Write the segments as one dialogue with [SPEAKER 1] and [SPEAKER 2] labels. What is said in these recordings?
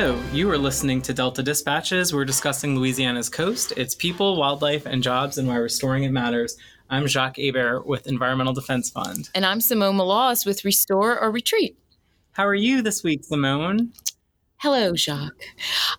[SPEAKER 1] Hello, you are listening to Delta Dispatches. We're discussing Louisiana's coast, its people, wildlife, and jobs, and why restoring it matters. I'm Jacques Hebert with Environmental Defense Fund.
[SPEAKER 2] And I'm Simone Maloz with Restore or Retreat.
[SPEAKER 1] How are you this week, Simone?
[SPEAKER 2] Hello, Jacques.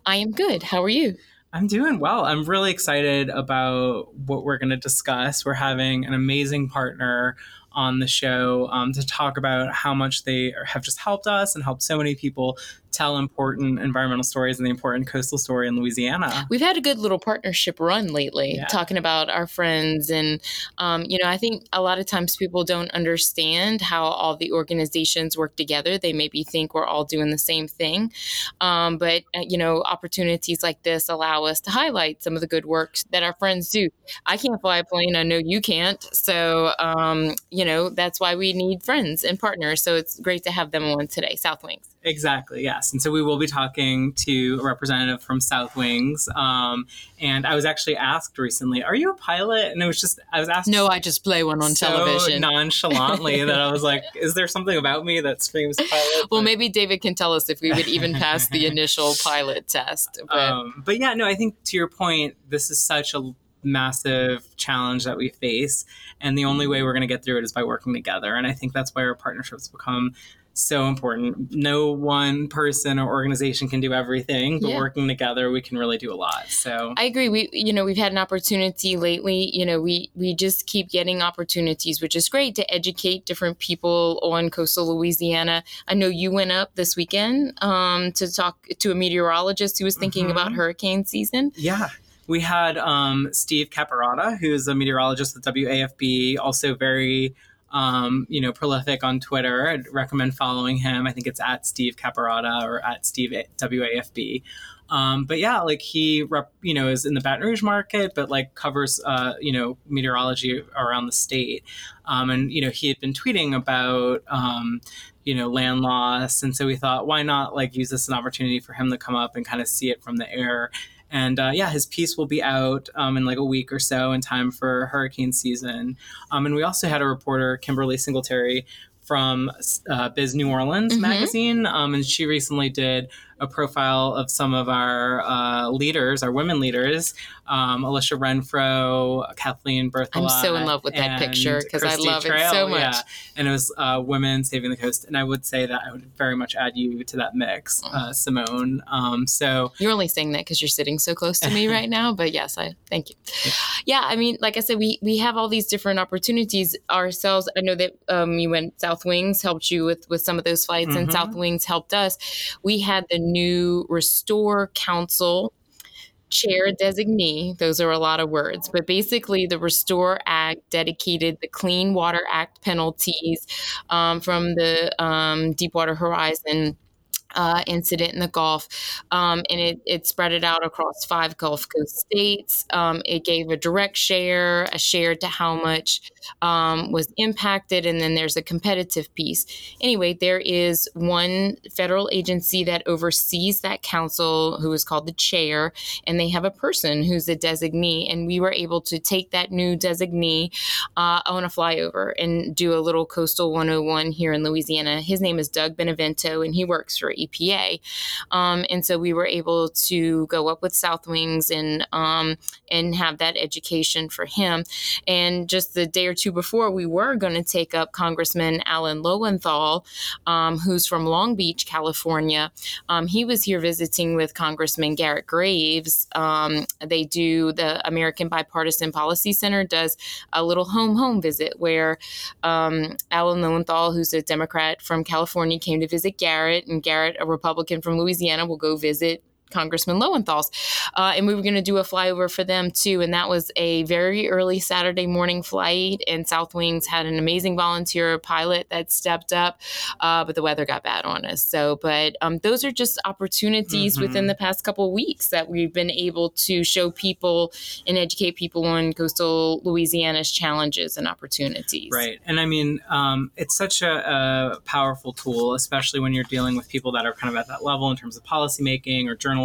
[SPEAKER 2] I am good. How are you?
[SPEAKER 1] I'm doing well. I'm really excited about what we're going to discuss. We're having an amazing partner on the show um, to talk about how much they have just helped us and helped so many people tell important environmental stories and the important coastal story in Louisiana.
[SPEAKER 2] We've had a good little partnership run lately,
[SPEAKER 1] Yeah.
[SPEAKER 2] talking about our friends. And, um, you know, I think a lot of times people don't understand how all the organizations work together. They maybe think we're all doing the same thing. Um, but, uh, you know, opportunities like this allow us to highlight some of the good work that our friends do. I can't fly a plane. I know you can't. So, um, you know, that's why we need friends and partners. So it's great to have them on today, South Wings.
[SPEAKER 1] Exactly, yes. And so we will be talking to a representative from South Wings. Um, and I was actually asked recently, Are you a pilot? And it was just, I was asked
[SPEAKER 2] No, I just play one on
[SPEAKER 1] so
[SPEAKER 2] television.
[SPEAKER 1] nonchalantly that I was like, Is there something about me that screams pilot?
[SPEAKER 2] Well,
[SPEAKER 1] But-
[SPEAKER 2] maybe David can tell us if we would even pass the initial pilot test. But
[SPEAKER 1] Um, but yeah, no, I think to your point, this is such a massive challenge that we face. And the only way we're going to get through it is by working together. And I think that's why our partnerships become so important. No one person or organization can do everything, but
[SPEAKER 2] Yeah.
[SPEAKER 1] working together, we can really do a lot. So,
[SPEAKER 2] I agree. We, you know, we've had an opportunity lately. You know, we we just keep getting opportunities, which is great to educate different people on coastal Louisiana. I know you went up this weekend um, to talk to a meteorologist who was thinking
[SPEAKER 1] Mhm.
[SPEAKER 2] about hurricane season.
[SPEAKER 1] yeah. We had um, Steve Caparotta, who's a meteorologist with WAFB, also very, um, you know, prolific on Twitter. I'd recommend following him. I think it's at Steve Caparotta or at Steve WAFB. Um, but yeah, like he, rep, you know, is in the Baton Rouge market, but like covers, uh, you know, meteorology around the state. Um, and you know, he had been tweeting about, um, you know, land loss, and so we thought, why not like use this as an opportunity for him to come up and kind of see it from the air. And uh, yeah, his piece will be out um, in like a week or so in time for hurricane season. Um, and we also had a reporter, Kimberly Singletary, from uh, Biz New Orleans
[SPEAKER 2] Mhm.
[SPEAKER 1] magazine, um, and she recently did a profile of some of our uh, leaders, our women leaders, um, Alisha Renfro, Kathleen Berthola.
[SPEAKER 2] I'm so in love with that picture because I love it so much.
[SPEAKER 1] Yeah. And it was uh, women saving the coast. And I would say that I would very much add you to that mix,
[SPEAKER 2] Mm.
[SPEAKER 1] uh, Simone. Um, so
[SPEAKER 2] You're only saying that because you're sitting so close to me right now, but yes, I thank you. Yeah, I mean, like I said, we we have all these different opportunities ourselves. I know that um, you went South Wings helped you with with some of those flights, and
[SPEAKER 1] Mhm.
[SPEAKER 2] South Wings helped us. We had the new Restore Council chair designee. Those are a lot of words, but basically, the Restore Act dedicated the Clean Water Act penalties um, from the um, Deepwater Horizon uh, incident in the Gulf, um, and it, it spread it out across five Gulf Coast states. Um, it gave a direct share, a share to how much um, was impacted, and then there's a competitive piece. Anyway, there is one federal agency that oversees that council who is called the chair, and they have a person who's a designee, and we were able to take that new designee uh, on a flyover and do a little coastal 101 here in Louisiana. His name is Doug Benevento, and he works for EPA. Um, and so we were able to go up with South Wings and um, and have that education for him. And just the day or two before, we were going to take up Congressman Alan Lowenthal, um, who's from Long Beach, California. Um, he was here visiting with Congressman Garrett Graves. Um, they do the American Bipartisan Policy Center does a little home home visit where um, Alan Lowenthal, who's a Democrat from California, came to visit Garrett, and Garrett, a Republican from Louisiana, will go visit Congressman Lowenthal's. Uh, and we were going to do a flyover for them too. And that was a very early Saturday morning flight. And South Wings had an amazing volunteer pilot that stepped up, uh, but the weather got bad on us. So, but um, those are just opportunities
[SPEAKER 1] Mhm.
[SPEAKER 2] within the past couple of weeks that we've been able to show people and educate people on coastal Louisiana's challenges and opportunities.
[SPEAKER 1] Right. And I mean, um, it's such a, a powerful tool, especially when you're dealing with people that are kind of at that level in terms of policymaking or journalism.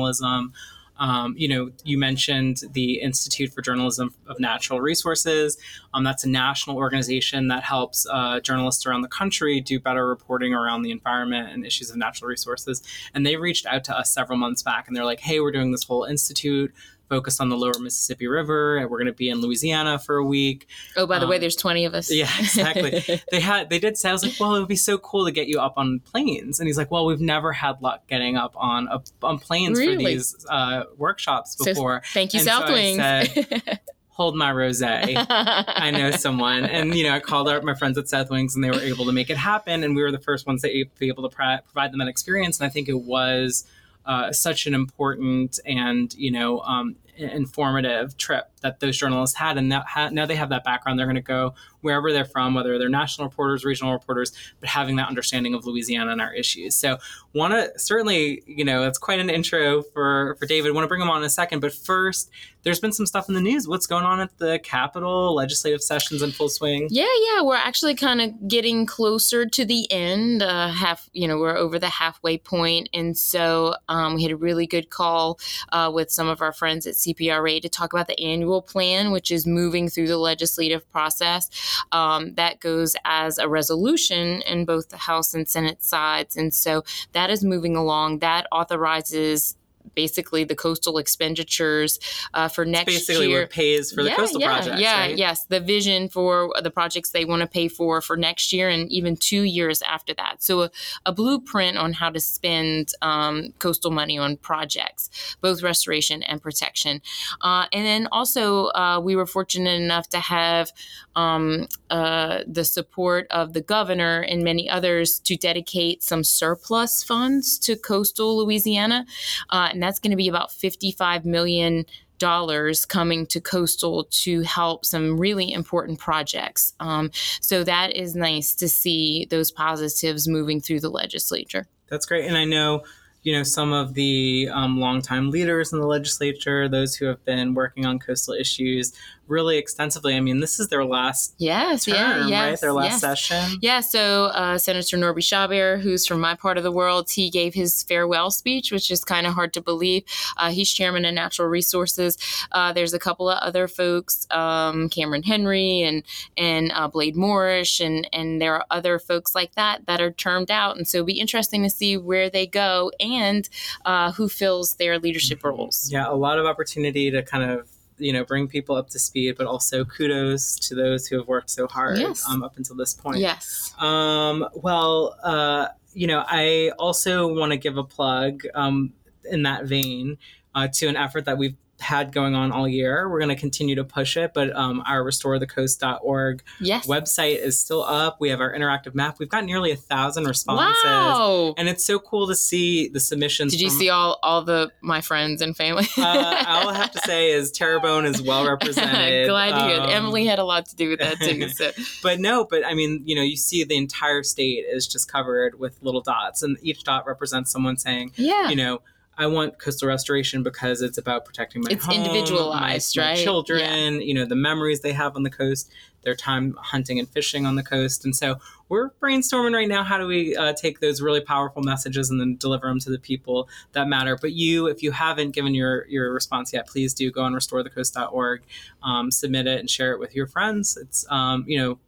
[SPEAKER 1] Um, you know, you mentioned the Institute for Journalism of Natural Resources. Um, that's a national organization that helps uh, journalists around the country do better reporting around the environment and issues of natural resources. And they reached out to us several months back and they're like, hey, we're doing this whole institute focused on the lower Mississippi River, and we're going to be in Louisiana for a week.
[SPEAKER 2] Oh, by the um, way, there's 20 of us.
[SPEAKER 1] Yeah, exactly. they had they did say I was like, well, it would be so cool to get you up on planes, and he's like, well, we've never had luck getting up on a, on planes really? for these uh, workshops before.
[SPEAKER 2] So, thank you, and South so Wings.
[SPEAKER 1] Said, hold my rose. I know someone. And, you know, I called out my friends at South Wings and they were able to make it happen. And we were the first ones to be able to provide them that experience. And I think it was uh, such an important and, you know, um, informative trip that those journalists had. And now, now they have that background. They're going to go wherever they're from whether they're national reporters regional reporters but having that understanding of louisiana and our issues. So want to certainly you know it's quite an intro for for david. I want to bring him on in a second but first there's been some stuff in the news. What's going on at the capitol? Legislative sessions in full swing?
[SPEAKER 2] Yeah yeah we're actually kind of getting closer to the end uh, half you know we're over the halfway point. And so um, we had a really good call uh, with some of our friends at CPRA to talk about the annual plan, which is moving through the legislative process. Um, that goes as a resolution in both the House and Senate sides. And so that is moving along. That authorizes basically the coastal expenditures uh, for next
[SPEAKER 1] it's basically
[SPEAKER 2] year.
[SPEAKER 1] what pays for the coastal
[SPEAKER 2] yeah,
[SPEAKER 1] projects.
[SPEAKER 2] Yeah,
[SPEAKER 1] right?
[SPEAKER 2] yes, the vision for the projects they want to pay for for next year and even two years after that. So a, a blueprint on how to spend um, coastal money on projects, both restoration and protection. Uh, and then also uh, we were fortunate enough to have um, uh, the support of the governor and many others to dedicate some surplus funds to coastal Louisiana. Uh, and that's going to be about 55 million dollars coming to coastal to help some really important projects. Um, so that is nice to see those positives moving through the legislature.
[SPEAKER 1] That's great and i know you know some of the um, longtime leaders in the legislature those who have been working on coastal issues really extensively. I mean, this is their last
[SPEAKER 2] yes,
[SPEAKER 1] term,
[SPEAKER 2] yeah, yes,
[SPEAKER 1] right? Their last
[SPEAKER 2] yes.
[SPEAKER 1] session.
[SPEAKER 2] Yeah. So uh, Senator Norby Chabert, who's from my part of the world, he gave his farewell speech, which is kind of hard to believe. Uh, he's chairman of Natural Resources. Uh, there's a couple of other folks, um, Cameron Henry and and uh, Blade Morrish, and and there are other folks like that that are termed out, and so it'll be interesting to see where they go and uh, who fills their leadership roles.
[SPEAKER 1] Yeah, a lot of opportunity to kind of you know bring people up to speed but also kudos to those who have worked so hard
[SPEAKER 2] yes.
[SPEAKER 1] um, up until this point
[SPEAKER 2] yes
[SPEAKER 1] um, well uh, you know i also want to give a plug um, in that vein uh, to an effort that we've had going on all year. We're going to continue to push it, but um, our restorethecoast.org
[SPEAKER 2] yes.
[SPEAKER 1] website is still up. We have our interactive map. We've got nearly a thousand responses.
[SPEAKER 2] Wow.
[SPEAKER 1] And it's so cool to see the submissions.
[SPEAKER 2] Did you from, see all, all the my friends and family?
[SPEAKER 1] uh, all I have to say is Terrebonne is well represented.
[SPEAKER 2] Glad to hear um, Emily had a lot to do with that too. So.
[SPEAKER 1] but no, but I mean, you know, you see the entire state is just covered with little dots, and each dot represents someone saying,
[SPEAKER 2] yeah.
[SPEAKER 1] you know, I want coastal restoration because it's about protecting my
[SPEAKER 2] it's
[SPEAKER 1] home,
[SPEAKER 2] individualized,
[SPEAKER 1] my,
[SPEAKER 2] right?
[SPEAKER 1] My children,
[SPEAKER 2] yeah.
[SPEAKER 1] you know, the memories they have on the coast, their time hunting and fishing on the coast, and so we're brainstorming right now. How do we uh, take those really powerful messages and then deliver them to the people that matter? But you, if you haven't given your your response yet, please do go on restorethecoast.org, um, submit it, and share it with your friends. It's um, you know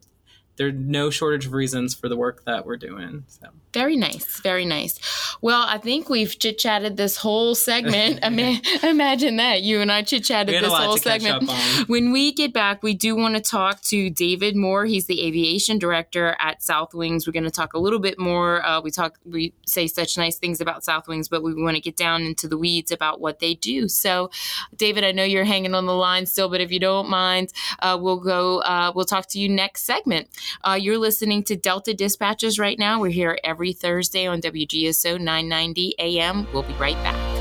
[SPEAKER 1] there's no shortage of reasons for the work that we're doing. So.
[SPEAKER 2] Very nice, very nice. Well, I think we've chit chatted this whole segment. imagine that you and I chit chatted this whole segment. When we get back, we do want to talk to David Moore. He's the aviation director at South Wings. We're going to talk a little bit more. Uh, we talk, we say such nice things about South Wings, but we want to get down into the weeds about what they do. So, David, I know you're hanging on the line still, but if you don't mind, uh, we'll go. Uh, we'll talk to you next segment. Uh, you're listening to Delta Dispatches right now. We're here every Thursday on WGSO 990 AM. We'll be right back.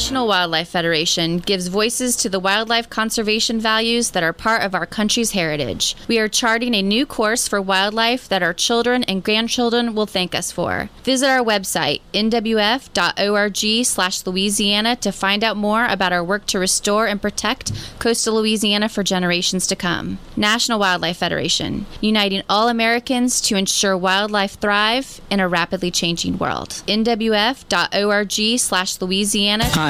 [SPEAKER 3] National Wildlife Federation gives voices to the wildlife conservation values that are part of our country's heritage. We are charting a new course for wildlife that our children and grandchildren will thank us for. Visit our website, nwf.org/louisiana to find out more about our work to restore and protect coastal Louisiana for generations to come. National Wildlife Federation, uniting all Americans to ensure wildlife thrive in a rapidly changing world. nwf.org/louisiana
[SPEAKER 4] Hi,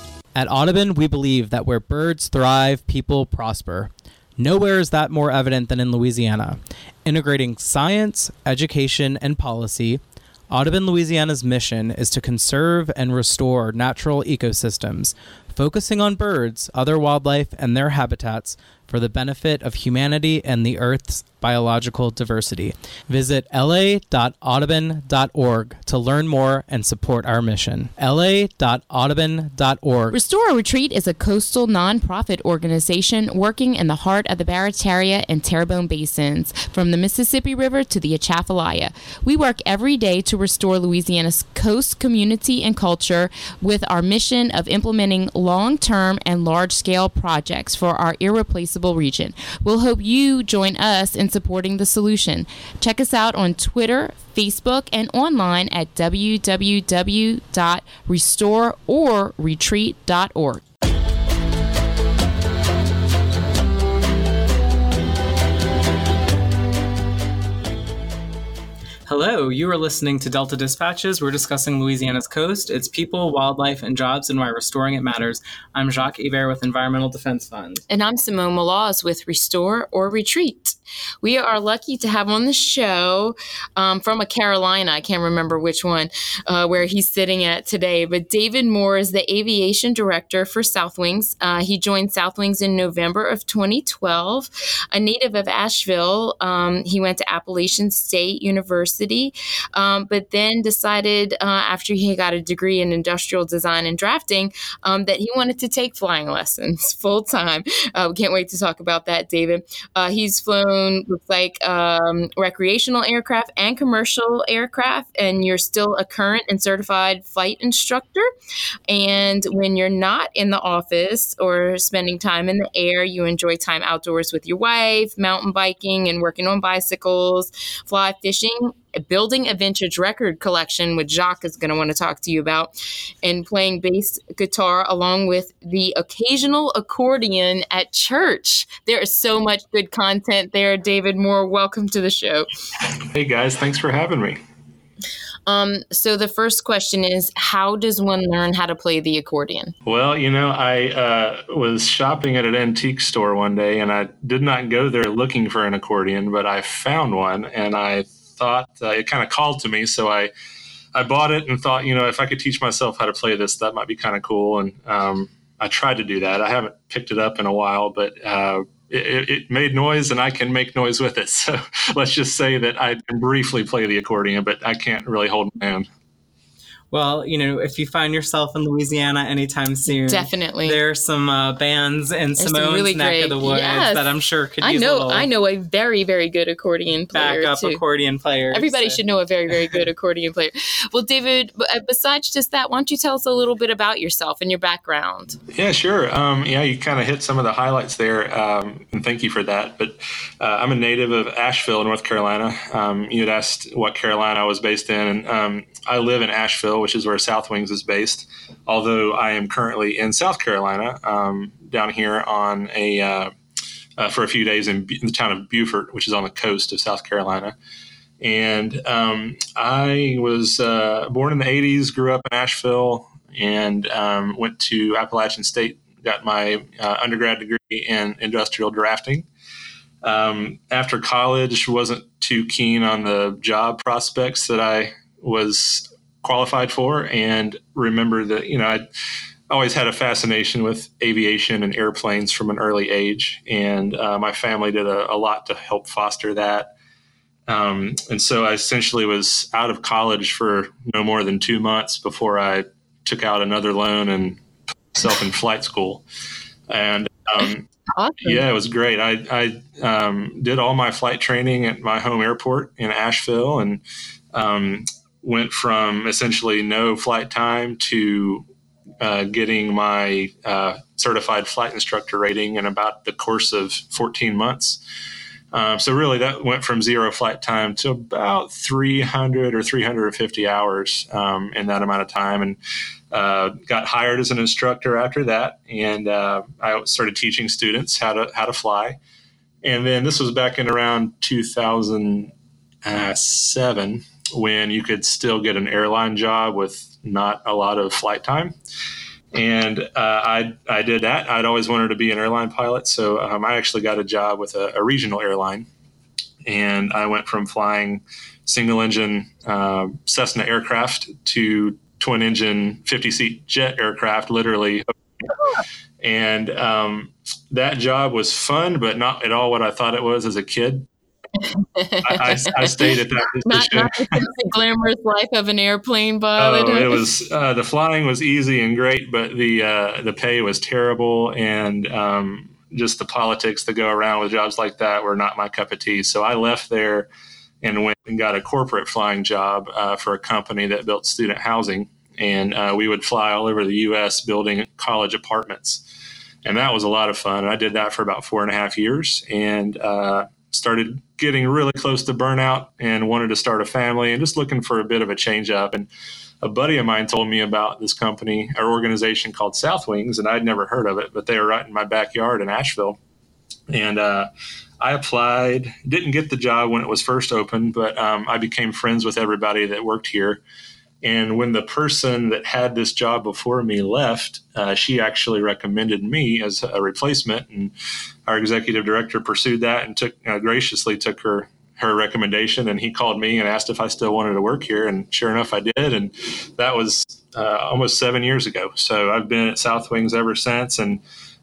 [SPEAKER 5] At Audubon, we believe that where birds thrive, people prosper. Nowhere is that more evident than in Louisiana. Integrating science, education, and policy, Audubon, Louisiana's mission is to conserve and restore natural ecosystems, focusing on birds, other wildlife, and their habitats for the benefit of humanity and the Earth's biological diversity. Visit la.audubon.org to learn more and support our mission. la.audubon.org.
[SPEAKER 2] Restore Retreat is a coastal nonprofit organization working in the heart of the Barataria and Terrebonne basins, from the Mississippi River to the Atchafalaya. We work every day to restore Louisiana's coast community and culture with our mission of implementing long term and large scale projects for our irreplaceable region. We'll hope you join us in supporting the solution. Check us out on Twitter, Facebook, and online at www.restoreorretreat.org.
[SPEAKER 1] Hello, you are listening to Delta Dispatches. We're discussing Louisiana's coast, its people, wildlife, and jobs, and why restoring it matters. I'm Jacques Hebert with Environmental Defense Fund.
[SPEAKER 2] And I'm Simone Maloz with Restore or Retreat. We are lucky to have on the show um, from a Carolina, I can't remember which one, uh, where he's sitting at today, but David Moore is the aviation director for Southwings. Uh, he joined Southwings in November of 2012. A native of Asheville, um, he went to Appalachian State University, um, but then decided uh, after he got a degree in industrial design and drafting um, that he wanted to take flying lessons full time. Uh, we can't wait to talk about that, David. Uh, he's flown looks like um, recreational aircraft and commercial aircraft, and you're still a current and certified flight instructor. And when you're not in the office or spending time in the air, you enjoy time outdoors with your wife, mountain biking, and working on bicycles, fly fishing, building a vintage record collection, which Jacques is going to want to talk to you about, and playing bass guitar along with the occasional accordion at church. There is so much good content there. David Moore, welcome to the show.
[SPEAKER 6] Hey guys, thanks for having me.
[SPEAKER 2] Um, so the first question is, how does one learn how to play the accordion?
[SPEAKER 6] Well, you know, I uh, was shopping at an antique store one day, and I did not go there looking for an accordion, but I found one, and I thought uh, it kind of called to me. So I I bought it and thought, you know, if I could teach myself how to play this, that might be kind of cool. And um, I tried to do that. I haven't picked it up in a while, but uh, it, it, made noise and I can make noise with it. So let's just say that I can briefly play the accordion, but I can't really hold my hand.
[SPEAKER 1] Well, you know, if you find yourself in Louisiana anytime soon,
[SPEAKER 2] definitely
[SPEAKER 1] there are some uh, bands in There's Simone's really neck great, of the woods yes. that I'm sure could. Use.
[SPEAKER 2] I know, I know a very, very good accordion player.
[SPEAKER 1] Backup
[SPEAKER 2] too.
[SPEAKER 1] accordion player.
[SPEAKER 2] Everybody so. should know a very, very good accordion player. Well, David, uh, besides just that, why don't you tell us a little bit about yourself and your background?
[SPEAKER 6] Yeah, sure. Um, yeah, you kind of hit some of the highlights there, um, and thank you for that. But uh, I'm a native of Asheville, North Carolina. Um, you had asked what Carolina I was based in, and um, I live in Asheville which is where South Wings is based. Although I am currently in South Carolina, um, down here on a uh, uh, for a few days in, in, the town of Beaufort, which is on the coast of South Carolina. And um, I was uh, born in the '80s, grew up in Asheville, and um, went to Appalachian State. Got my uh, undergrad degree in industrial drafting. Um, after college, wasn't too keen on the job prospects that I was qualified for and remember that you know I always had a fascination with aviation and airplanes from an early age, and uh, my family did a, a, lot to help foster that. Um, and so I essentially was out of college for no more than two months before I took out another loan and self in flight school. And um, awesome. yeah, it was great. I, I um, did all my flight training at my home airport in Asheville and um, went from essentially no flight time to uh, getting my uh, certified flight instructor rating in about the course of 14 months. Um, so really, that went from zero flight time to about 300 or 350 hours um, in that amount of time, and uh, got hired as an instructor after that. And uh, I started teaching students how to how to fly. And then this was back in around 2007 when you could still get an airline job with not a lot of flight time and uh, I I did that. I'd always wanted to be an airline pilot, so um, I actually got a job with a, a, regional airline, and I went from flying single engine uh, Cessna aircraft to twin engine 50 seat jet aircraft, literally. And um, that job was fun, but not at all what I thought it was as a kid. I, I, stayed at that
[SPEAKER 2] position. Not, not the glamorous life of an airplane pilot.
[SPEAKER 6] Oh, it was uh, the flying was easy and great, but the uh, the pay was terrible, and um, just the politics that go around with jobs like that were not my cup of tea. So I left there and went and got a corporate flying job uh, for a company that built student housing, and uh, we would fly all over the U.S. building college apartments. And that was a lot of fun. And I did that for about four and a half years, and uh, started getting really close to burnout and wanted to start a family and just looking for a bit of a change up. And a buddy of mine told me about this company or organization called South Wings, and I'd never heard of it, but they were right in my backyard in Asheville. And uh, I applied, didn't get the job when it was first open, but um, I became friends with everybody that worked here. And when the person that had this job before me left, uh, she actually recommended me as a replacement. And our executive director pursued that and took uh, graciously took her her recommendation. And he called me and asked if I still wanted to work here. And sure enough, I did. And that was uh, almost seven years ago. So I've been at South Wings ever since. And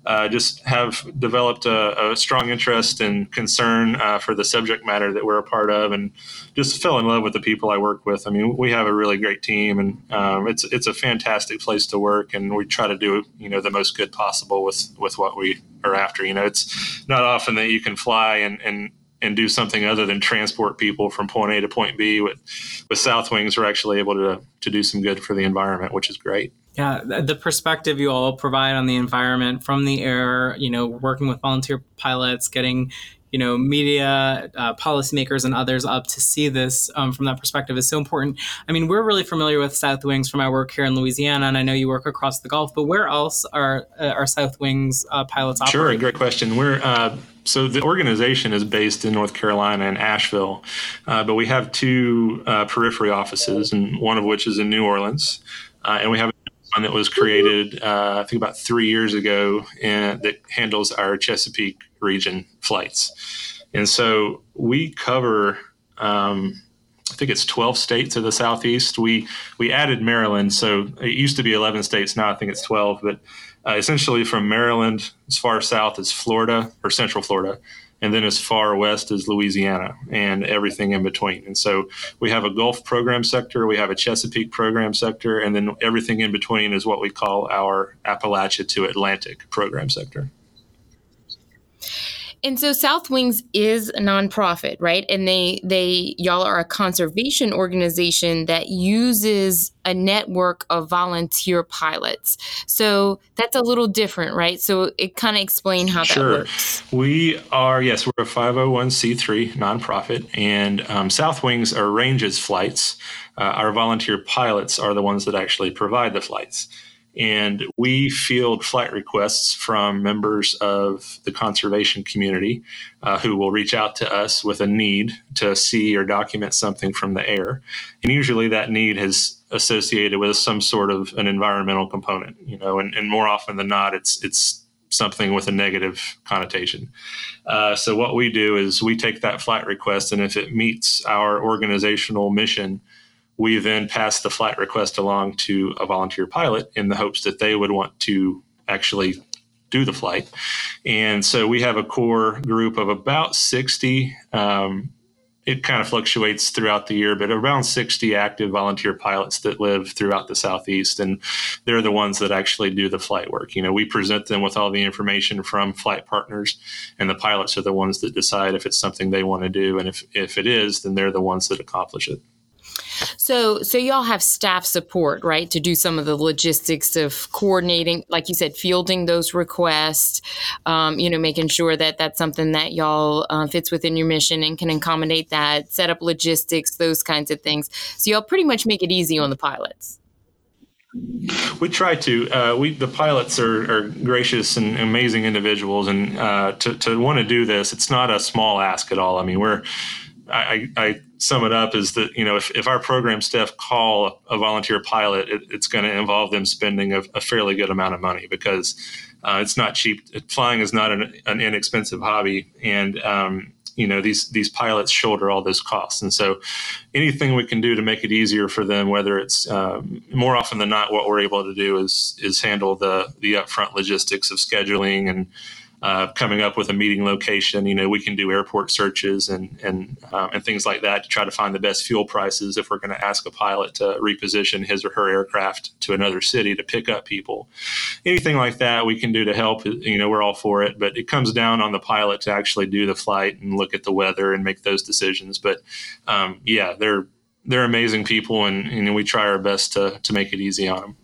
[SPEAKER 6] uh, just have developed a, a, strong interest and concern uh, for the subject matter that we're a part of, and just fell in love with the people I work with. I mean, we have a really great team, and um, it's it's a fantastic place to work, and we try to do you know the most good possible with with what we are after. You know, it's not often that you can fly and and and do something other than transport people from point A to point B. With with South Wings, we're actually able to to do some good for the environment, which is great.
[SPEAKER 1] Yeah, the perspective you all provide on the environment from the air, you know, working with volunteer pilots, getting, you know, media, uh, policymakers, and others up to see this um, from that perspective is so important. I mean, we're really familiar with South Wings from our work here in Louisiana, and I know you work across the Gulf. But where else are uh, are South Wings uh, pilots? Operating?
[SPEAKER 6] sure, great question. We're uh, so the organization is based in North Carolina and Asheville, uh, but we have two uh, periphery offices, and one of which is in New Orleans, uh, and we have one that was created, uh, I think, about three years ago, and that handles our Chesapeake region flights. And so we cover, um, I think it's 12 states of the southeast. We we added Maryland, so it used to be 11 states. Now I think it's 12. But uh, essentially, from Maryland as far south as Florida or Central Florida, and then as far west as Louisiana and everything in between. And so we have a Gulf program sector, we have a Chesapeake program sector, and then everything in between is what we call our Appalachia to Atlantic program sector.
[SPEAKER 2] And so South Wings is a nonprofit, right? And they they y'all are a conservation organization that uses a network of volunteer pilots. So that's a little different, right? So it kind of explain how
[SPEAKER 6] sure.
[SPEAKER 2] that works. Sure.
[SPEAKER 6] We are yes, we're a 501c3 nonprofit, and um, South Wings arranges flights. Uh, our volunteer pilots are the ones that actually provide the flights. And we field flight requests from members of the conservation community uh, who will reach out to us with a need to see or document something from the air. And usually that need is associated with some sort of an environmental component, you know, and, and more often than not, it's, it's something with a negative connotation. Uh, so what we do is we take that flight request, and if it meets our organizational mission, we then pass the flight request along to a volunteer pilot in the hopes that they would want to actually do the flight. And so we have a core group of about 60. Um, it kind of fluctuates throughout the year, but around 60 active volunteer pilots that live throughout the Southeast. And they're the ones that actually do the flight work. You know, we present them with all the information from flight partners, and the pilots are the ones that decide if it's something they want to do. And if, if it is, then they're the ones that accomplish it.
[SPEAKER 2] So, so y'all have staff support, right, to do some of the logistics of coordinating, like you said, fielding those requests. Um, you know, making sure that that's something that y'all uh, fits within your mission and can accommodate that. Set up logistics, those kinds of things. So y'all pretty much make it easy on the pilots.
[SPEAKER 6] We try to. Uh, we the pilots are, are, gracious and amazing individuals, and uh, to to want to do this, it's not a small ask at all. I mean, we're I, I, sum it up is that you know if, if our program staff call a volunteer pilot, it, it's going to involve them spending a, a, fairly good amount of money because uh, it's not cheap. Flying is not an, an inexpensive hobby, and um, you know these these pilots shoulder all those costs. And so, anything we can do to make it easier for them, whether it's um, more often than not, what we're able to do is is handle the the upfront logistics of scheduling and uh, coming up with a meeting location. You know, we can do airport searches and and um, and things like that to try to find the best fuel prices if we're going to ask a pilot to reposition his or her aircraft to another city to pick up people. Anything like that we can do to help. You know, we're all for it, but it comes down on the pilot to actually do the flight and look at the weather and make those decisions. But um, yeah, they're they're amazing people, and, and we try our best to to make it easy on them.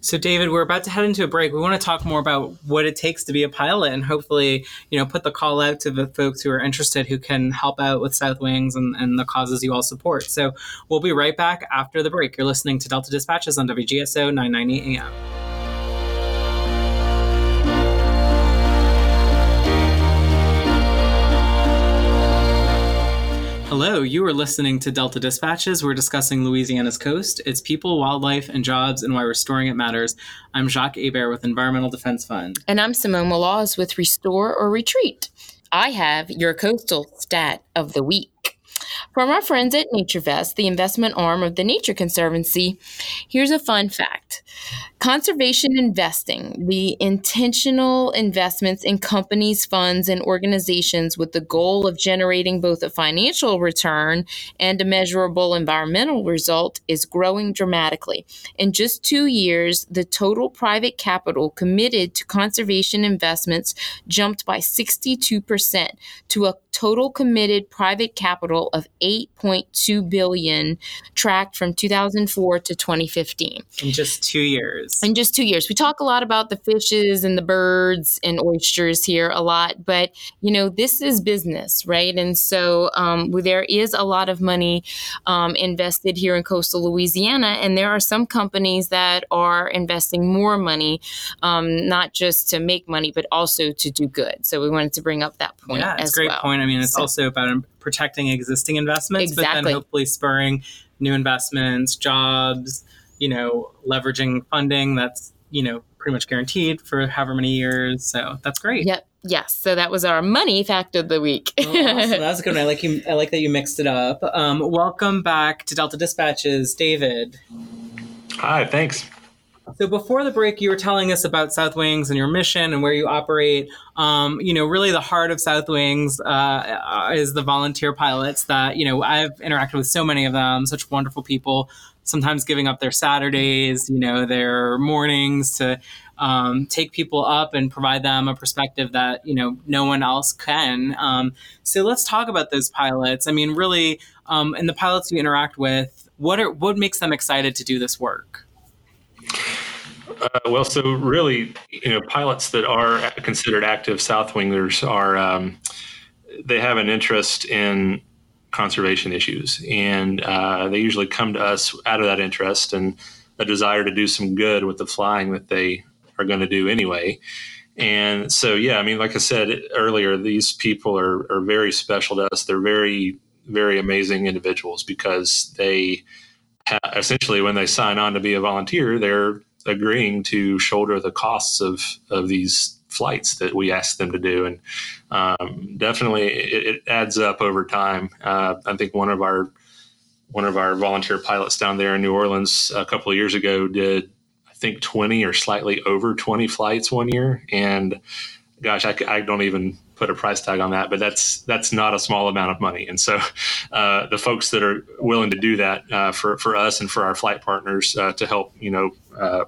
[SPEAKER 1] So, David, we're about to head into a break. We want to talk more about what it takes to be a pilot, and hopefully, you know, put the call out to the folks who are interested who can help out with South Wings and, and the causes you all support. So, we'll be right back after the break. You're listening to Delta Dispatches on WGSO 990 AM. Hello, you are listening to Delta Dispatches. We're discussing Louisiana's coast, its people, wildlife, and jobs, and why restoring it matters. I'm Jacques Hebert with Environmental Defense Fund.
[SPEAKER 2] And I'm Simone Maloz with Restore or Retreat. I have your coastal stat of the week. From our friends at NatureVest, the investment arm of the Nature Conservancy, here's a fun fact. Conservation investing, the intentional investments in companies, funds, and organizations with the goal of generating both a financial return and a measurable environmental result, is growing dramatically. In just two years, the total private capital committed to conservation investments jumped by 62% to a total committed private capital of 8.2 billion tracked from 2004 to 2015
[SPEAKER 1] in just 2 years.
[SPEAKER 2] In just 2 years. We talk a lot about the fishes and the birds and oysters here a lot but you know this is business right? And so um, there is a lot of money um, invested here in coastal louisiana and there are some companies that are investing more money um, not just to make money but also to do good. So we wanted to bring up that point
[SPEAKER 1] yeah,
[SPEAKER 2] it's
[SPEAKER 1] a great
[SPEAKER 2] well.
[SPEAKER 1] point. I mean, it's so, also about protecting existing investments,
[SPEAKER 2] exactly.
[SPEAKER 1] but then hopefully spurring new investments, jobs, you know, leveraging funding that's, you know, pretty much guaranteed for however many years. So that's great.
[SPEAKER 2] Yep. Yes. So that was our money fact of the week.
[SPEAKER 1] oh, awesome. That was a good one. I like you. I like that you mixed it up. Um, welcome back to Delta Dispatches, David.
[SPEAKER 6] Hi. Thanks.
[SPEAKER 1] So before the break, you were telling us about South Wings and your mission and where you operate. Um, you know, really the heart of South Wings uh, is the volunteer pilots that, you know, I've interacted with so many of them, such wonderful people, sometimes giving up their Saturdays, you know, their mornings to um, take people up and provide them a perspective that, you know, no one else can. Um, so let's talk about those pilots. I mean, really, um, and the pilots you interact with, what are, what makes them excited to do this work?
[SPEAKER 6] Uh, well, so really, you know, pilots that are considered active Southwingers are um, they have an interest in conservation issues, and uh, they usually come to us out of that interest and a desire to do some good with the flying that they are going to do anyway. And so, yeah, I mean, like I said earlier, these people are, are very special to us. They're very, very amazing individuals because they essentially, when they sign on to be a volunteer, they're agreeing to shoulder the costs of of these flights that we ask them to do, and um, definitely it, it, adds up over time. Uh, I think one of our one of our volunteer pilots down there in New Orleans a couple of years ago did, I think, 20 or slightly over 20 flights one year. And gosh, I, I don't even put a price tag on that, but that's that's not a small amount of money. And so, uh, the folks that are willing to do that uh, for for us and for our flight partners uh, to help, you know, uh,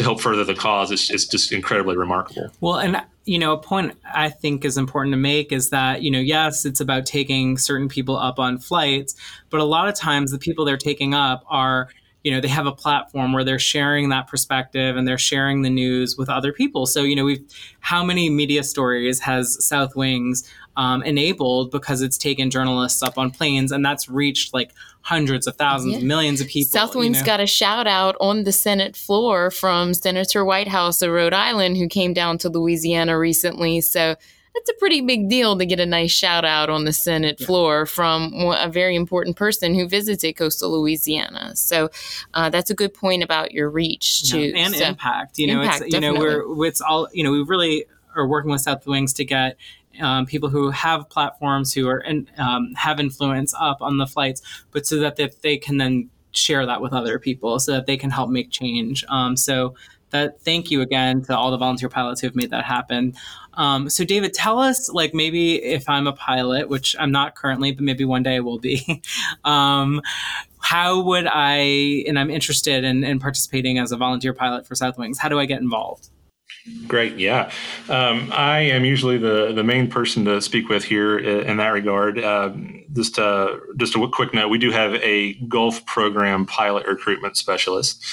[SPEAKER 6] to help further the cause is, is just incredibly remarkable.
[SPEAKER 1] Well, and you know, a point I think is important to make is that you know, yes, it's about taking certain people up on flights, but a lot of times the people they're taking up are you know they have a platform where they're sharing that perspective and they're sharing the news with other people so you know we've how many media stories has south wings um, enabled because it's taken journalists up on planes and that's reached like hundreds of thousands yeah. millions of people
[SPEAKER 2] south wings you know? got a shout out on the senate floor from senator whitehouse of rhode island who came down to louisiana recently so that's a pretty big deal to get a nice shout out on the Senate yeah. floor from a very important person who visited coastal Louisiana. So uh, that's a good point about your reach too,
[SPEAKER 1] yeah. and
[SPEAKER 2] so,
[SPEAKER 1] impact. You know, impact, it's you definitely. know we're it's all you know we really are working with South Wings to get um, people who have platforms who are and um, have influence up on the flights, but so that they, they, can then share that with other people, so that they can help make change. Um, so that thank you again to all the volunteer pilots who have made that happen. Um, so, David, tell us, like, maybe if I'm a pilot, which I'm not currently, but maybe one day I will be, um, how would I, and I'm interested in, in, participating as a volunteer pilot for South Wings, how do I get involved?
[SPEAKER 6] Great, yeah. Um, I am usually the, the main person to speak with here in that regard. Uh, just uh, just a quick note: we do have a Gulf program pilot recruitment specialist,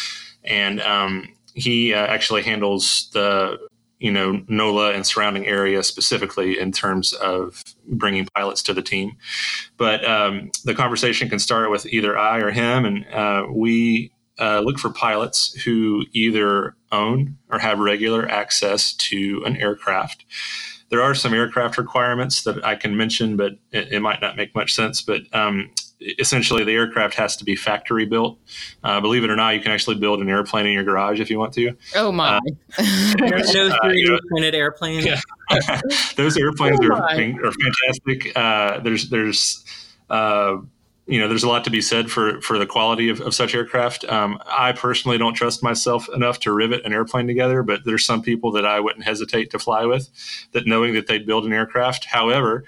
[SPEAKER 6] and um, he uh, actually handles the you know NOLA and surrounding area specifically in terms of bringing pilots to the team. But um, the conversation can start with either I or him, and uh, we uh, look for pilots who either own or have regular access to an aircraft. There are some aircraft requirements that I can mention, but it, it might not make much sense. But um, essentially the aircraft has to be factory built. Uh, believe it or not, you can actually build an airplane in your garage if you want to.
[SPEAKER 2] Oh my!
[SPEAKER 1] Uh, no 3D uh, printed airplane.
[SPEAKER 6] Yeah. Those airplanes oh are, are fantastic. Uh, there's there's uh, you know there's a lot to be said for for the quality of, of such aircraft. Um, I personally don't trust myself enough to rivet an airplane together, but there's some people that I wouldn't hesitate to fly with, that knowing that they'd build an aircraft. However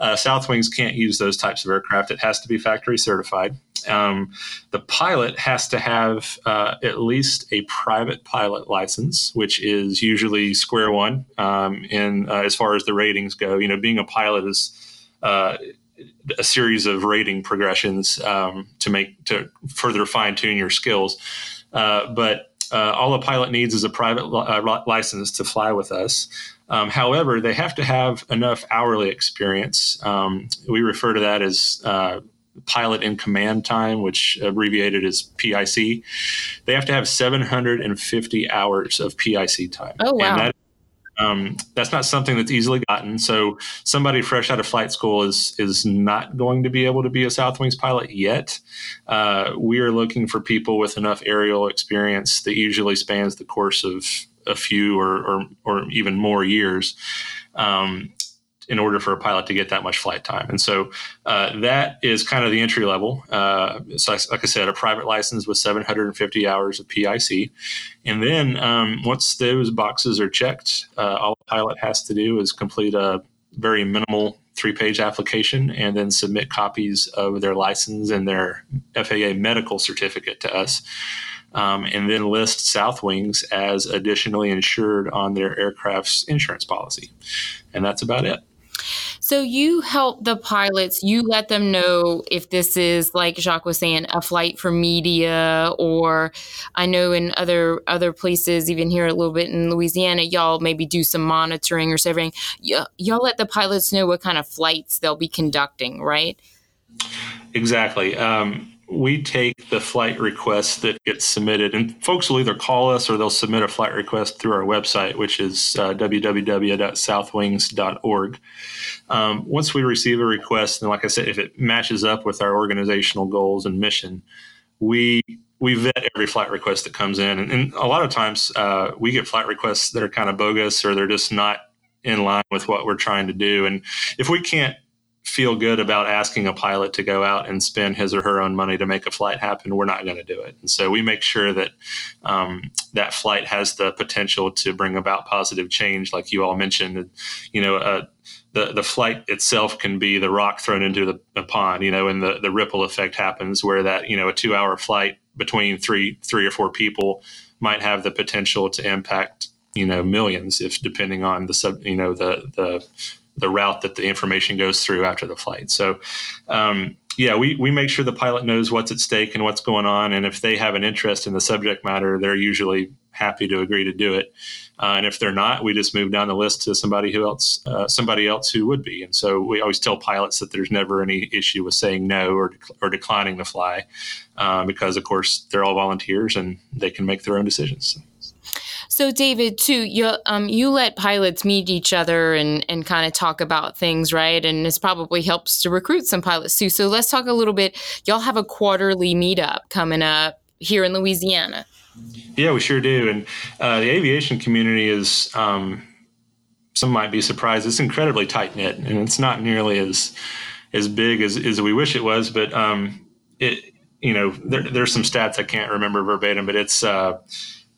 [SPEAKER 6] uh, Southwings can't use those types of aircraft. It has to be factory certified. Um, the pilot has to have uh, at least a private pilot license, which is usually square one. Um, in uh, as far as the ratings go, you know, being a pilot is uh, a series of rating progressions um, to make to further fine tune your skills. Uh, but uh, all a pilot needs is a private li- uh, license to fly with us. Um, however, they have to have enough hourly experience. Um, we refer to that as uh, pilot in command time, which abbreviated as PIC. They have to have 750 hours of PIC time.
[SPEAKER 2] Oh, wow.
[SPEAKER 6] That, um, that's not something that's easily gotten. So somebody fresh out of flight school is is not going to be able to be a Southwings pilot yet. Uh, we are looking for people with enough aerial experience that usually spans the course of a few or, or, or even more years um, in order for a pilot to get that much flight time. And so uh, that is kind of the entry level. Uh, so, like I said, a private license with 750 hours of PIC. And then um, once those boxes are checked, uh, all a pilot has to do is complete a very minimal three page application and then submit copies of their license and their FAA medical certificate to us um, and then list South Wings as additionally insured on their aircraft's insurance policy. And that's about it.
[SPEAKER 2] So you help the pilots, you let them know if this is like Jacques was saying, a flight for media, or I know in other other places, even here a little bit in Louisiana, y'all maybe do some monitoring or something. Y- y'all let the pilots know what kind of flights they'll be conducting, right?
[SPEAKER 6] Exactly. Um, we take the flight requests that get submitted, and folks will either call us or they'll submit a flight request through our website, which is uh, www.southwings.org. Um, once we receive a request, and like I said, if it matches up with our organizational goals and mission, we we vet every flight request that comes in, and, and a lot of times uh, we get flight requests that are kind of bogus or they're just not in line with what we're trying to do. And if we can't feel good about asking a pilot to go out and spend his or her own money to make a flight happen, we're not going to do it. And so we make sure that um, that flight has the potential to bring about positive change, like you all mentioned. You know, uh, the the flight itself can be the rock thrown into the, the, pond, you know, and the the ripple effect happens where that you know a two hour flight between three three or four people might have the potential to impact you know millions if depending on the sub you know the the the route that the information goes through after the flight. So, um, yeah, we, we make sure the pilot knows what's at stake and what's going on. And if they have an interest in the subject matter, they're usually happy to agree to do it. Uh, and if they're not, we just move down the list to somebody who else, uh, somebody else who would be. And so we always tell pilots that there's never any issue with saying no or, or declining to fly, uh, because of course they're all volunteers and they can make their own decisions.
[SPEAKER 2] So, David, too, you um, you let pilots meet each other and and kind of talk about things, right? And this probably helps to recruit some pilots too. So, let's talk a little bit. Y'all have a quarterly meetup coming up here in Louisiana.
[SPEAKER 6] Yeah, we sure do. And uh, the aviation community is. Um, some might be surprised. It's incredibly tight knit, and it's not nearly as as big as, as we wish it was. But um, it, you know, there, there's some stats I can't remember verbatim, but it's uh,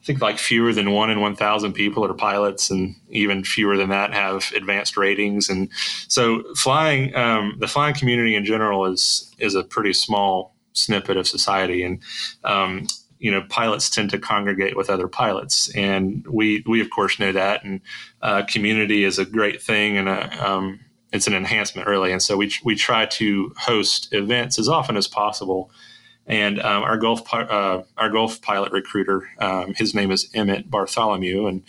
[SPEAKER 6] I think like fewer than one in 1,000 people are pilots, and even fewer than that have advanced ratings. And so, flying, um, the flying community in general is is a pretty small snippet of society, and um, you know, pilots tend to congregate with other pilots, and we we of course know that. And uh, community is a great thing, and a, um, it's an enhancement really. And so we we try to host events as often as possible and um, our Gulf uh, our Gulf pilot recruiter, um, his name is Emmett Bartholomew, and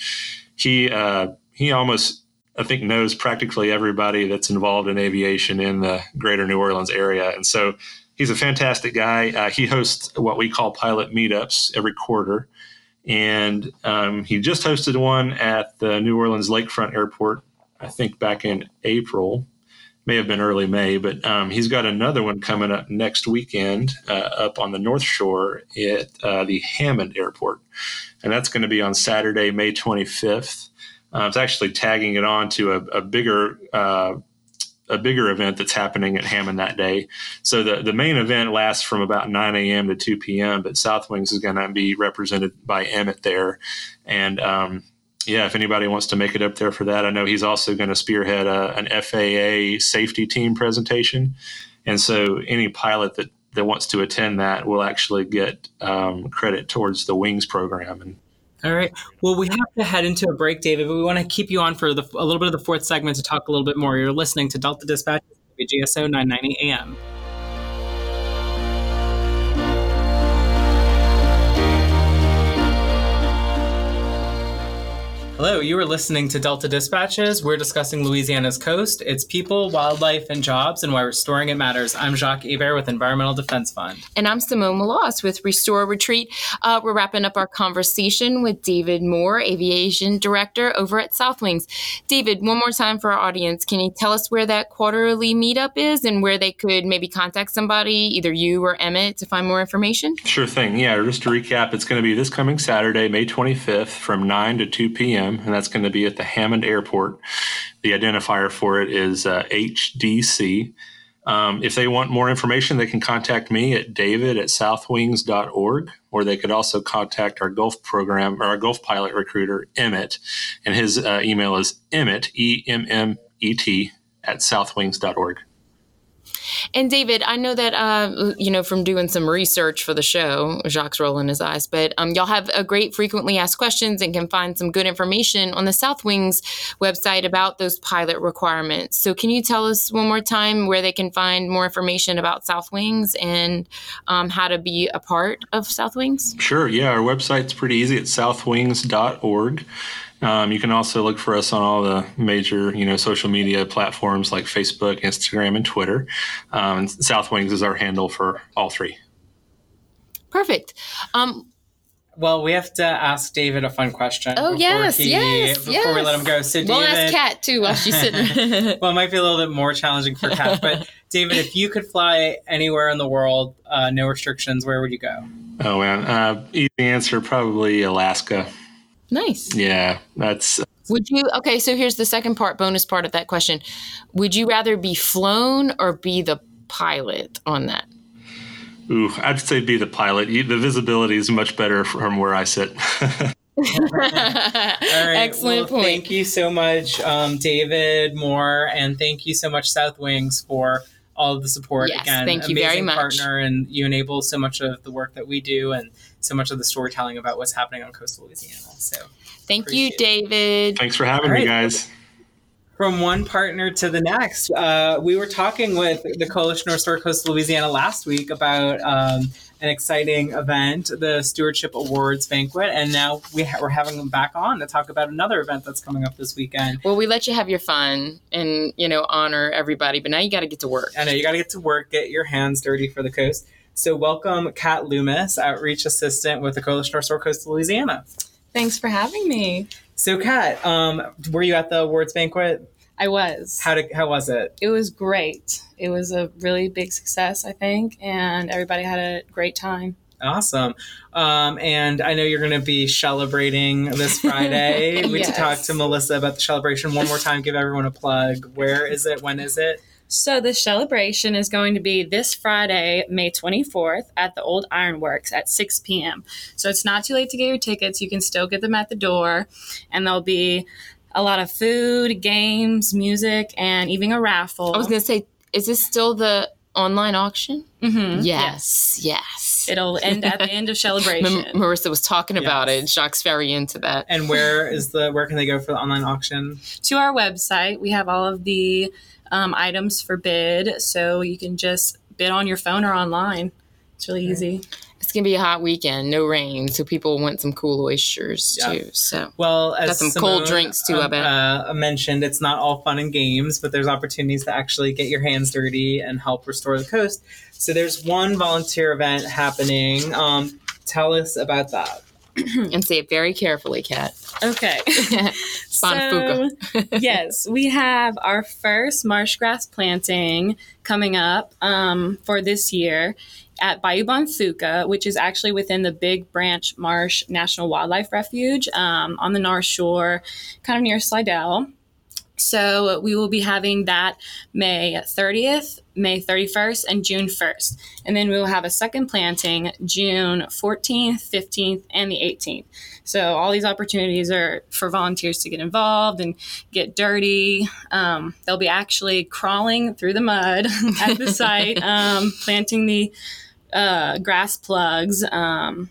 [SPEAKER 6] he uh, he almost I think knows practically everybody that's involved in aviation in the greater New Orleans area, and so he's a fantastic guy. Uh, he hosts what we call pilot meetups every quarter, and um, he just hosted one at the New Orleans Lakefront Airport, I think back in April may have been early May, but um, he's got another one coming up next weekend uh, up on the North Shore at uh, the Hammond Airport. And that's going to be on Saturday, May 25th. Uh, it's actually tagging it on to a, a bigger uh, a bigger event that's happening at Hammond that day. So the, the main event lasts from about 9 a.m. to 2 p.m., but South Wings is going to be represented by Emmett there. And um, yeah, if anybody wants to make it up there for that, I know he's also going to spearhead a, an FAA safety team presentation, and so any pilot that that wants to attend that will actually get um, credit towards the Wings program. And
[SPEAKER 1] all right, well, we have to head into a break, David, but we want to keep you on for the, a little bit of the fourth segment to talk a little bit more. You're listening to Delta Dispatch, GSO 990 AM. Hello, you are listening to Delta Dispatches. We're discussing Louisiana's coast, its people, wildlife, and jobs, and why restoring it matters. I'm Jacques Hebert with Environmental Defense Fund.
[SPEAKER 2] And I'm Simone Maloz with Restore Retreat. Uh, we're wrapping up our conversation with David Moore, Aviation Director over at Southwings. David, one more time for our audience, can you tell us where that quarterly meetup is and where they could maybe contact somebody, either you or Emmett, to find more information?
[SPEAKER 6] Sure thing. Yeah, just to recap, it's going to be this coming Saturday, May 25th from 9 to 2 p.m and that's going to be at the Hammond Airport. The identifier for it is uh, HDC. Um, if they want more information, they can contact me at david at southwings.org, or they could also contact our Gulf program or our Gulf pilot recruiter, Emmett, and his uh, email is emmett, E M M E T, at southwings.org.
[SPEAKER 2] And David, I know that uh, you know from doing some research for the show, Jacques rolling his eyes, but um, y'all have a great frequently asked questions and can find some good information on the South Wings website about those pilot requirements. So, can you tell us one more time where they can find more information about South Wings and um, how to be a part of South Wings?
[SPEAKER 6] Sure. Yeah, our website's pretty easy. It's southwings.org. Um, you can also look for us on all the major, you know, social media platforms like Facebook, Instagram, and Twitter. Um, South Wings is our handle for all three.
[SPEAKER 2] Perfect. Um,
[SPEAKER 1] well, we have to ask David a fun question.
[SPEAKER 2] Oh yes, he, yes,
[SPEAKER 1] before
[SPEAKER 2] yes.
[SPEAKER 1] we let him go. So
[SPEAKER 2] we'll
[SPEAKER 1] David,
[SPEAKER 2] ask Kat too while she's sitting.
[SPEAKER 1] well, it might be a little bit more challenging for Kat, but David, if you could fly anywhere in the world, uh, no restrictions, where would you go?
[SPEAKER 6] Oh man, uh, easy answer, probably Alaska.
[SPEAKER 2] Nice.
[SPEAKER 6] Yeah, that's
[SPEAKER 2] Would you? Okay, so here's the second part, bonus part of that question. Would you rather be flown or be the pilot on that?
[SPEAKER 6] Ooh, I'd say be the pilot. You, the visibility is much better from where I sit.
[SPEAKER 1] All right.
[SPEAKER 2] Excellent
[SPEAKER 1] well,
[SPEAKER 2] point.
[SPEAKER 1] Thank you so much, um, David Moore, and thank you so much, South Wings, for all of the support.
[SPEAKER 2] Yes,
[SPEAKER 1] Again,
[SPEAKER 2] thank you very
[SPEAKER 1] amazing
[SPEAKER 2] much.
[SPEAKER 1] partner, and you enable so much of the work that we do, and so much of the storytelling about what's happening on coastal Louisiana. So,
[SPEAKER 2] Thank you,
[SPEAKER 1] Appreciate
[SPEAKER 2] David.
[SPEAKER 6] Thanks for having
[SPEAKER 1] All
[SPEAKER 6] me,
[SPEAKER 1] right.
[SPEAKER 6] guys.
[SPEAKER 1] from one partner to the next, uh, we were talking with the Coalition to Restore Coastal Louisiana last week about um, an exciting event, the Stewardship Awards banquet, and now we ha- we're having them back on to talk about another event that's coming up this weekend.
[SPEAKER 2] Well, we let you have your fun and you know honor everybody, but now you got to get to work.
[SPEAKER 1] I know you got to get to work, get your hands dirty for the coast. So, welcome Kat Loomis, Outreach Assistant with the Coalition to Restore Coastal Louisiana.
[SPEAKER 7] Thanks for having me.
[SPEAKER 1] So, Kat, um, were you at the awards banquet?
[SPEAKER 7] I was.
[SPEAKER 1] How did how was it?
[SPEAKER 7] it was great. It was a really big success, I think, and everybody had a great time.
[SPEAKER 1] Awesome. Um, and I know you're going to be celebrating this Friday. We to talk to Melissa about the celebration one more time. Give everyone a plug. Where is it? When is it?
[SPEAKER 7] So the celebration is going to be this Friday, May 24th at the Old Ironworks at 6 p.m. So it's not too late to get your tickets. You can still get them at the door, and there'll be a lot of food, games, music, and even a raffle.
[SPEAKER 2] I was gonna say, is this still the online auction?
[SPEAKER 7] Mm-hmm.
[SPEAKER 2] Yes, yes.
[SPEAKER 7] It'll end at the end of celebration.
[SPEAKER 2] M- Marissa was talking about it. Jacques very into that.
[SPEAKER 1] And where is the where can they go for the online auction?
[SPEAKER 7] to our website. We have all of the um, items for bid, so you can just bid on your phone or online. It's really easy.
[SPEAKER 2] It's gonna be a hot weekend, no rain, so people want some cool oysters
[SPEAKER 1] Yeah.
[SPEAKER 2] too. So
[SPEAKER 1] Well, as
[SPEAKER 2] Got some cold drinks, too, I
[SPEAKER 1] um,
[SPEAKER 2] bet.
[SPEAKER 1] Uh, mentioned it's not all fun and games, but there's opportunities to actually get your hands dirty and help restore the coast. So there's one volunteer event happening. Um, tell us about that.
[SPEAKER 2] and say it very carefully, Kat.
[SPEAKER 7] Okay. So, yes, we have our first marsh grass planting coming up um, for this year at Bayou Bonfouca, which is actually within the Big Branch Marsh National Wildlife Refuge um, on the North Shore, kind of near Slidell. So we will be having that May 30th, May 31st, and June 1st. And then we will have a second planting June 14th, 15th, and the 18th. So all these opportunities are for volunteers to get involved and get dirty. Um, they'll be actually crawling through the mud at the site, um, planting the uh, grass plugs. Um,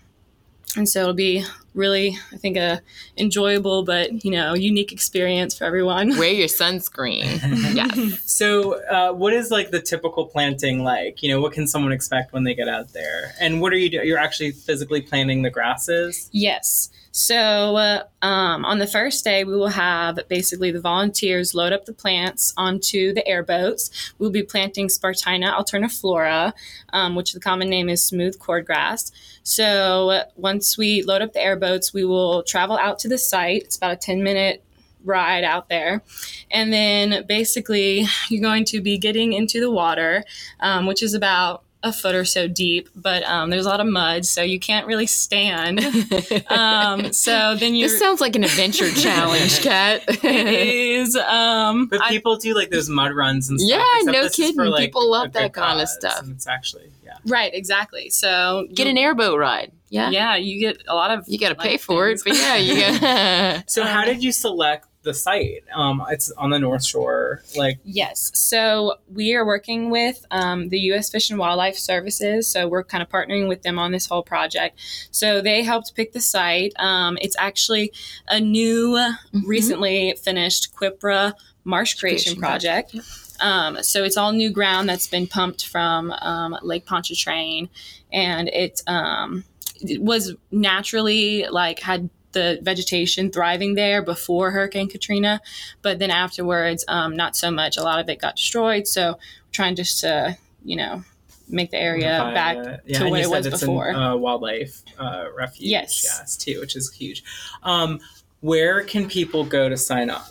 [SPEAKER 7] and so it'll be really, I think, a enjoyable but you know unique experience for everyone.
[SPEAKER 2] Wear your sunscreen. yes.
[SPEAKER 1] So, uh, what is like the typical planting like? You know, what can someone expect when they get out there? And what are you doing? You're actually physically planting the grasses.
[SPEAKER 7] Yes. So uh, um, on the first day, we will have basically the volunteers load up the plants onto the airboats. We'll be planting Spartina alterniflora, um, which the common name is smooth cordgrass. So uh, once we load up the airboats, we will travel out to the site. It's about a 10 minute ride out there. And then basically, you're going to be getting into the water, um, which is about a foot or so deep, but um, there's a lot of mud, so you can't really stand. Um, so then you
[SPEAKER 2] This sounds like an adventure challenge, Kat.
[SPEAKER 7] is um,
[SPEAKER 1] But
[SPEAKER 7] I-
[SPEAKER 1] people do like those mud runs and stuff.
[SPEAKER 2] Yeah, no
[SPEAKER 1] this is
[SPEAKER 2] kidding. People love that kinda stuff.
[SPEAKER 1] It's actually yeah.
[SPEAKER 7] right, exactly. So
[SPEAKER 2] Get an airboat ride. Yeah.
[SPEAKER 7] Yeah, you get a lot of.
[SPEAKER 2] You got to
[SPEAKER 7] like,
[SPEAKER 2] pay for it, but yeah, you got.
[SPEAKER 1] So how
[SPEAKER 7] Um,
[SPEAKER 1] did you select the site? Um, it's on the North Shore. Like
[SPEAKER 7] Yes. So we are working with um, the U.S. Fish and Wildlife Services. So we're kind of partnering with them on this whole project. So they helped pick the site. Um, it's actually a new,
[SPEAKER 2] Mhm.
[SPEAKER 7] recently finished CPRA Marsh Creation
[SPEAKER 2] Creation
[SPEAKER 7] Project. Um, so it's all new ground that's been pumped from um, Lake Pontchartrain, and it, um, it was naturally like had the vegetation thriving there before Hurricane Katrina, but then afterwards, um, not so much. A lot of it got destroyed. So trying just to you know make the area
[SPEAKER 1] modify
[SPEAKER 7] back
[SPEAKER 1] yeah,
[SPEAKER 7] to what it was before.
[SPEAKER 1] An, uh, wildlife uh, refuge.
[SPEAKER 7] Yes.
[SPEAKER 1] Yes, too, which is huge. Um, where can people go to sign up?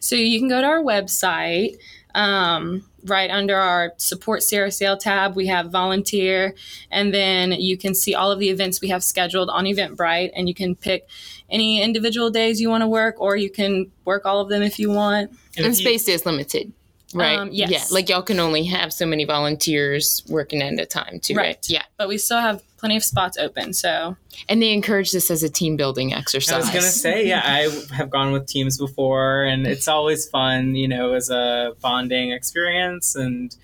[SPEAKER 7] So you can go to our website. Um, right under our support CRCL tab, we have volunteer, and then you can see all of the events we have scheduled on Eventbrite, and you can pick any individual days you want to work, or you can work all of them if you want.
[SPEAKER 2] And,
[SPEAKER 1] if you-
[SPEAKER 2] space is limited, right?
[SPEAKER 7] Um, yes.
[SPEAKER 2] Yeah, like y'all can only have so many volunteers working at a time, too, right?
[SPEAKER 7] Right.
[SPEAKER 2] Yeah.
[SPEAKER 7] But we still have plenty of spots open, so
[SPEAKER 2] And they encourage this as a team building exercise.
[SPEAKER 1] I was gonna say, yeah, I have gone with teams before, and it's always fun, you know, as a bonding experience. And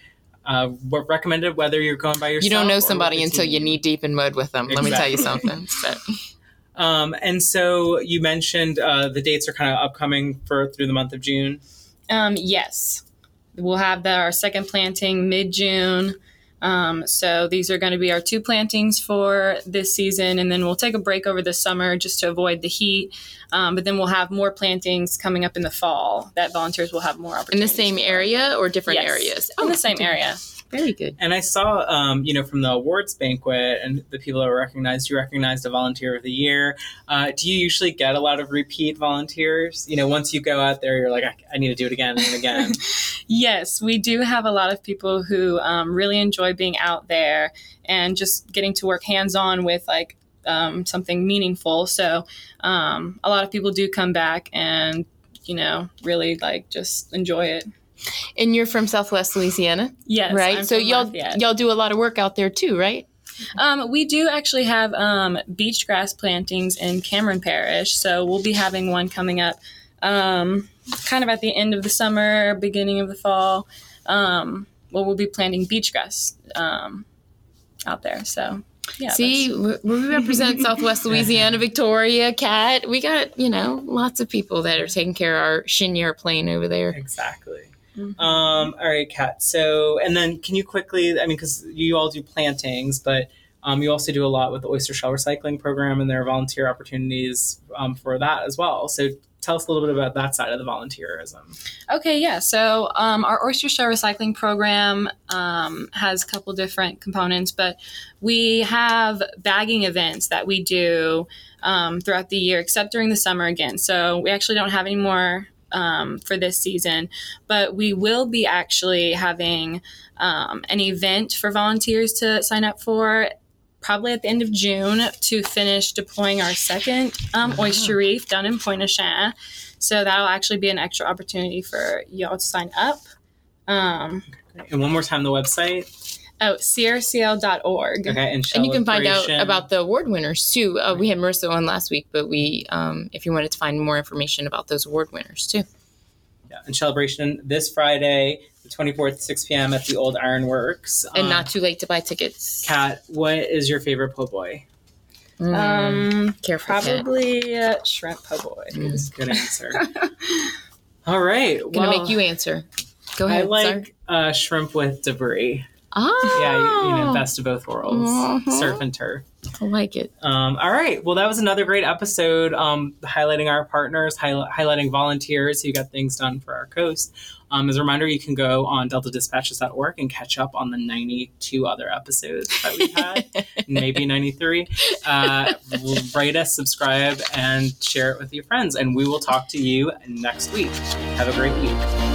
[SPEAKER 1] uh, what recommended whether you're going by yourself.
[SPEAKER 2] you don't know somebody until you
[SPEAKER 1] team.
[SPEAKER 2] knee deep in mud with them. Let me tell you something. So,
[SPEAKER 1] Um, and so you mentioned uh, the dates are kind of upcoming for through the month of June.
[SPEAKER 7] Um, yes, we'll have the, our second planting mid June. Um, so these are going to be our two plantings for this season, and then we'll take a break over the summer just to avoid the heat. Um, but then we'll have more plantings coming up in the fall that volunteers will have more opportunities.
[SPEAKER 2] in the same area or different
[SPEAKER 7] Yes,
[SPEAKER 2] areas?
[SPEAKER 7] in the same area.
[SPEAKER 2] Very good.
[SPEAKER 1] And I saw, um, you know, from the awards banquet and the people that were recognized, you recognized a volunteer of the year. Uh, do you usually get a lot of repeat volunteers? You know, once you go out there, you're like, I, I need to do it again and again.
[SPEAKER 7] Yes, we do have a lot of people who um, really enjoy being out there and just getting to work hands on with like um, something meaningful. So um, a lot of people do come back and you know really like just enjoy it.
[SPEAKER 2] And you're from Southwest Louisiana,
[SPEAKER 7] Yes,
[SPEAKER 2] right?
[SPEAKER 7] I'm
[SPEAKER 2] so
[SPEAKER 7] from
[SPEAKER 2] y'all
[SPEAKER 7] Lafayette.
[SPEAKER 2] y'all do a lot of work out there too, right?
[SPEAKER 7] Um, we do actually have um, beach grass plantings in Cameron Parish, so we'll be having one coming up um, kind of at the end of the summer, beginning of the fall. Um, well, we'll be planting beach grass um, out there. So, yeah.
[SPEAKER 2] See, we we represent Southwest Louisiana, Victoria, Kat. We got you know lots of people that are taking care of our Chenier plain over there.
[SPEAKER 1] exactly.
[SPEAKER 7] Mhm.
[SPEAKER 1] Um, all right, Kat. So, and then can you quickly, I mean, because you all do plantings, but um, you also do a lot with the oyster shell recycling program, and there are volunteer opportunities um, for that as well. So, tell us a little bit about that side of the volunteerism.
[SPEAKER 7] Okay, yeah. So um, our oyster shell recycling program um, has a couple different components, but we have bagging events that we do um, throughout the year, except during the summer again. So we actually don't have any more um, for this season, but we will be actually having um, an event for volunteers to sign up for. Probably at the end of June to finish deploying our second um, oyster reef down in Pointe aux Chenes. So that'll actually be an extra opportunity for y'all to sign up. Um,
[SPEAKER 1] And one more time, the website.
[SPEAKER 7] Oh, crcl.org.
[SPEAKER 1] Okay, and
[SPEAKER 2] And you can find out about the award winners too. Uh, we had Marissa on last week, but we, um, if you wanted to find more information about those award winners too.
[SPEAKER 1] yeah, and celebration this Friday, the twenty fourth, six p.m. at the Old Ironworks.
[SPEAKER 2] And
[SPEAKER 1] Um,
[SPEAKER 2] not too late to buy tickets.
[SPEAKER 1] Kat, what is your favorite po' boy?
[SPEAKER 2] Mm,
[SPEAKER 7] Um,
[SPEAKER 2] careful,
[SPEAKER 7] probably uh, shrimp po' boy.
[SPEAKER 2] Mm.
[SPEAKER 1] Good answer. All right,
[SPEAKER 2] Gonna make you answer. Go
[SPEAKER 1] I
[SPEAKER 2] ahead.
[SPEAKER 1] like
[SPEAKER 2] sorry.
[SPEAKER 1] uh, shrimp with debris.
[SPEAKER 2] Ah,
[SPEAKER 1] Yeah, you, you know, best of both worlds,
[SPEAKER 2] Mhm.
[SPEAKER 1] surf and turf.
[SPEAKER 2] I like it.
[SPEAKER 1] Um, all right. Well, that was another great episode um, highlighting our partners, highli- highlighting volunteers who got things done for our coast. Um, as a reminder, you can go on deltadispatches.org and catch up on the 92 other episodes that we've had, maybe 93. Uh, rate us, subscribe, and share it with your friends. And we will talk to you next week. Have a great week.